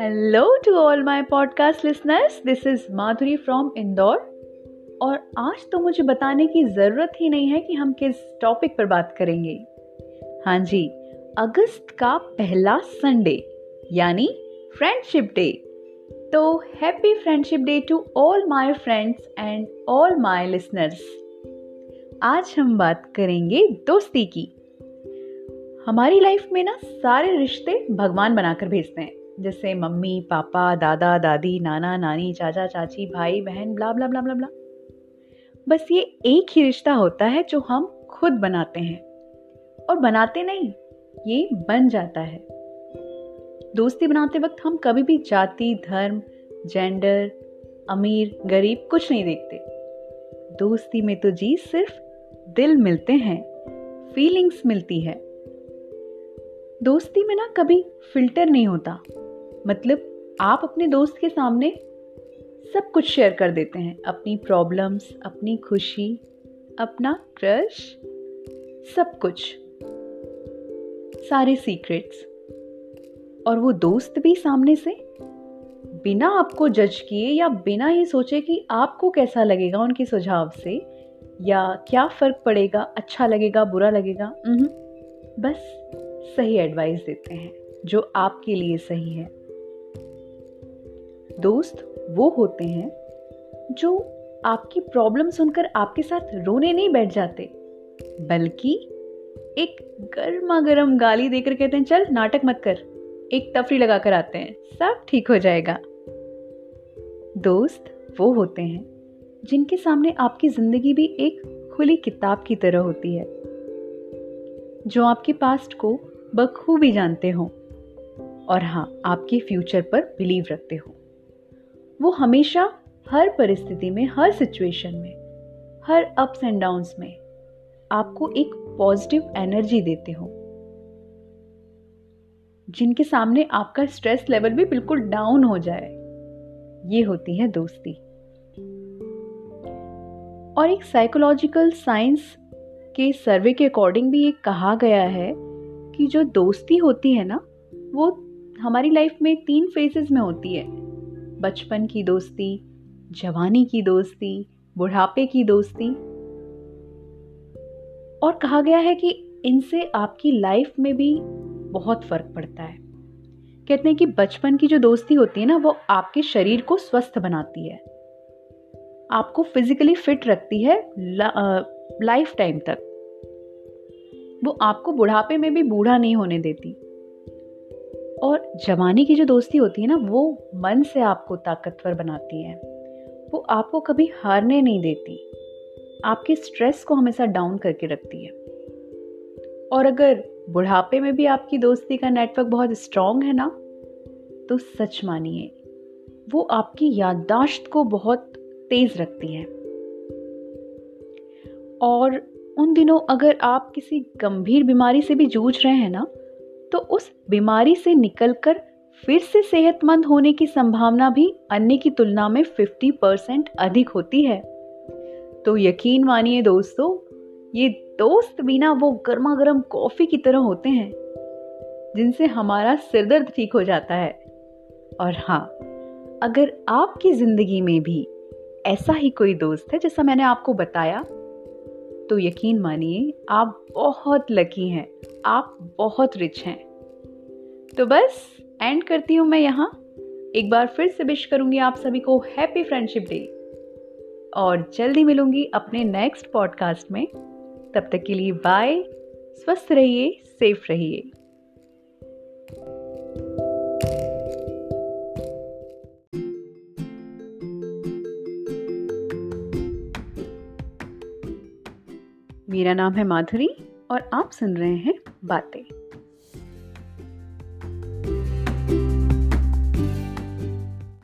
Hello to all my podcast listeners this is Madhuri from Indore और आज तो मुझे बताने की ज़रूरत ही नहीं है कि हम किस टॉपिक पर बात करेंगे। हाँ जी, अगस्त का पहला संडे यानी फ्रेंडशिप डे तो happy friendship day to all my friends and all my listeners आज हम बात करेंगे दोस्ती की। हमारी लाइफ में ना सारे रिश्ते भगवान बनाकर भेजते हैं। जैसे मम्मी, पापा, दादा, दादी, नाना, नानी, चाचा, चाची, भाई, बहन, blah blah blah blah blah. बस ये एक ही रिश्ता होता है जो हम खुद बनाते हैं। और बनाते नहीं, ये बन जाता है। दोस्ती बनाते वक्त हम कभी भी जाति, धर्म जेंडर अमीर, गरीब कुछ नहीं देखते। दोस्ती में तो जी सिर्फ़ दिल मिलते हैं फीलिंग्स मिलती है। दोस्ती में ना कभी फ़िल्टर नहीं होता। मतलब आप अपने दोस्त के सामने सब कुछ शेयर कर देते हैं। अपनी प्रॉब्लम्स अपनी खुशी, अपना क्रश सब कुछ। सारे सीक्रेट्स और वो दोस्त भी सामने से बिना आपको जज किए या बिना ये सोचे कि आपको कैसा लगेगा उनके सुझाव से, या क्या फ़र्क पड़ेगा अच्छा लगेगा, बुरा लगेगा बस। सही एडवाइस देते हैं, जो आपके लिए सही है। दोस्त वो होते हैं, जो आपकी प्रॉब्लम सुनकर आपके साथ रोने नहीं बैठ जाते, बल्कि एक गर्मा गर्म गाली देकर कहते हैं, चल, नाटक मत कर। एक तफरी लगा कर आते हैं, सब ठीक हो जाएगा। दोस्त वो होते हैं, जिनके सामने आपकी ज़िंदगी भी एक खुली किताब की तरह होती है, जो आपके पास्ट को बखूबी जानते हो। और हाँ आपके फ्यूचर पर बिलीव रखते हो। वो हमेशा हर परिस्थिति में, हर सिचुएशन में, हर अप्स एंड डाउन्स में आपको एक पॉजिटिव एनर्जी देते हो। जिनके सामने आपका स्ट्रेस लेवल भी बिल्कुल डाउन हो जाए, ये होती है दोस्ती। और एक साइकोलॉजिकल साइंस के सर्वे के अकॉर्डिंग भी ये कहा गया है कि जो दोस्ती होती है ना, वो हमारी लाइफ में तीन फेजेस में होती है। बचपन की दोस्ती, जवानी की दोस्ती, बुढ़ापे की दोस्ती। और कहा गया है कि इनसे आपकी लाइफ में भी बहुत फ़र्क पड़ता है। कहते हैं कि बचपन की जो दोस्ती होती है ना, वो आपके शरीर को स्वस्थ बनाती है। आपको फिजिकली फिट रखती है लाइफ टाइम तक। वो आपको बुढ़ापे में भी बूढ़ा नहीं होने देती। और जवानी की जो दोस्ती होती है ना, वो मन से आपको ताकतवर बनाती है। वो आपको कभी हारने नहीं देती। आपके स्ट्रेस को हमेशा डाउन करके रखती है। और अगर बुढ़ापे में भी आपकी दोस्ती का नेटवर्क बहुत स्ट्रांग है ना तो सच मानिए, वो आपकी याददाश्त को बहुत तेज रखती है। और उन दिनों अगर आप किसी गंभीर बीमारी से भी जूझ रहे हैं ना तो उस बीमारी से निकलकर फिर से सेहतमंद होने की संभावना भी अन्य की तुलना में 50 परसेंट अधिक होती है। तो यकीन मानिए दोस्तों, ये दोस्त बिना वो गर्मा गर्म कॉफ़ी की तरह होते हैं, जिनसे हमारा सिरदर्द ठीक हो जाता है। और हाँ अगर आपकी ज़िंदगी में भी ऐसा ही कोई दोस्त है जैसा मैंने आपको बताया तो यकीन मानिए, आप बहुत लकी हैं। आप बहुत रिच हैं। तो बस एंड करती हूँ मैं यहाँ। एक बार फिर से विश करूँगी आप सभी को हैप्पी फ्रेंडशिप डे और जल्दी मिलूँगी अपने नेक्स्ट पॉडकास्ट में। तब तक के लिए बाय स्वस्थ रहिए सेफ़ रहिए। मेरा नाम है माधुरी और आप सुन रहे हैं बातें।